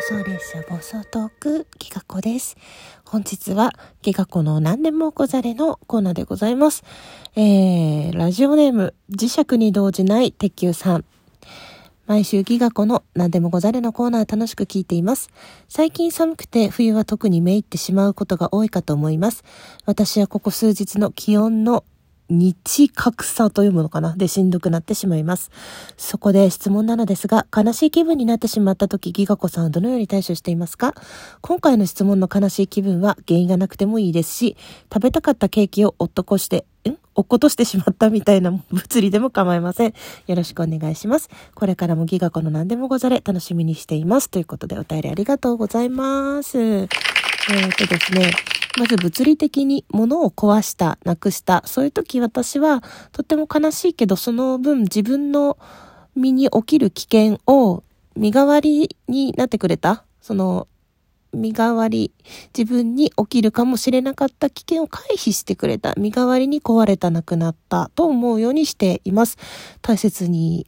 送列車暴走トーク、ギガ子です。本日はギガ子の何でもござれのコーナーでございます。えー、ラジオネーム、磁石に動じない鉄球さん。毎週ギガ子の何でもござれのコーナー楽しく聞いています。最近寒くて冬は特にめいってしまうことが多いかと思います。私はここ数日の気温の日格差というものかな？でしんどくなってしまいます。そこで質問なのですが、悲しい気分になってしまった時、ギガ子さんはどのように対処していますか？今回の質問の悲しい気分は原因がなくてもいいですし、食べたかったケーキをおっとこして、ん？落っことしてしまったみたいな物理でも構いません。よろしくお願いします。これからもギガ子の何でもござれ楽しみにしています。ということでお便りありがとうございます。えー、とですね。まず物理的に物を壊した、なくした、そういう時私はとっても悲しいけど、その分自分の身に起きる危険を身代わりになってくれた、その身代わり、自分に起きるかもしれなかった危険を回避してくれた、身代わりに壊れた、なくなった。と思うようにしています。大切に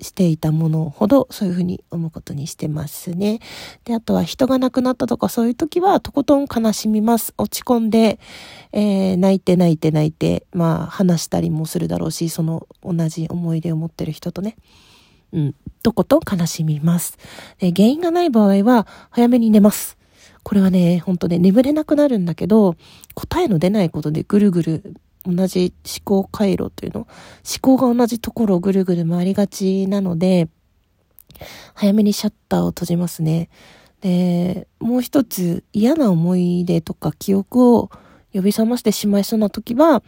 していたものほどそういうふうに思うことにしてますね。で、あとは人が亡くなったとかそういう時はとことん悲しみます。落ち込んで、えー、泣いて泣いて泣いて、まあ話したりもするだろうし、その同じ思い出を持ってる人とね。うん、とことん悲しみます。で原因がない場合は早めに寝ます。これはね、ほんとね、眠れなくなるんだけど、答えの出ないことでぐるぐる同じ思考回路というの、思考が同じところをぐるぐる回りがちなので、早めにシャッターを閉じますね。で、もう一つ嫌な思い出とか記憶を呼び覚ましてしまいそうな時は、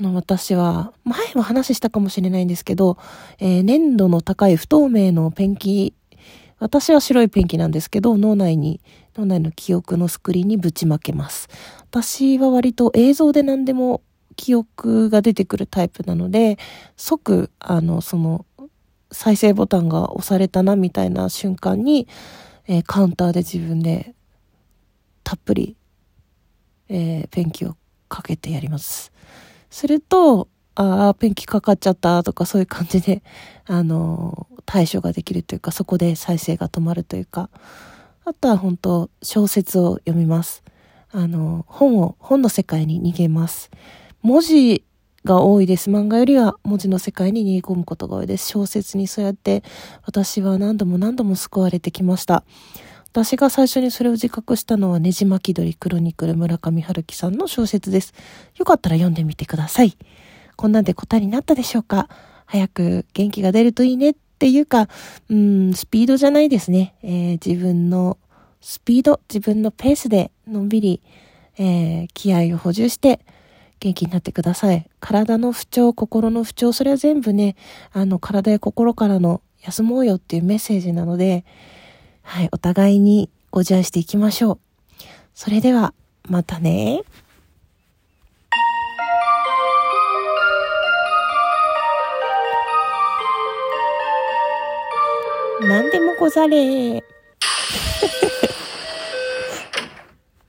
私は、前も話したかもしれないんですけど、えー、粘度の高い不透明のペンキ、私は白いペンキなんですけど、脳内に、脳内の記憶のスクリーンにぶちまけます。私は割と映像で何でも記憶が出てくるタイプなので、即、あの、その、再生ボタンが押されたなみたいな瞬間に、えー、カウンターで自分でたっぷり、えー、ペンキをかけてやります。すると、ああ、ペンキかかっちゃったとかそういう感じで、あのー、対処ができるというか、そこで再生が止まるというか、あとは本当小説を読みます。あの、本を、本の世界に逃げます。文字が多いです。漫画よりは文字の世界に逃げ込むことが多いです。小説にそうやって私は何度も何度も救われてきました。私が最初にそれを自覚したのはねじ巻き鳥クロニクル村上春樹さんの小説です。よかったら読んでみてください。こんなんで答えになったでしょうか？早く元気が出るといいねっていうか、うん、スピードじゃないですね。えー、自分のスピード、自分のペースでのんびり、えー、気合を補充して、元気になってください。体の不調、心の不調、それは全部ね、あの、体や心からの休もうよっていうメッセージなので、はい、お互いにご自愛していきましょう。それでは、またね。何でもござれ。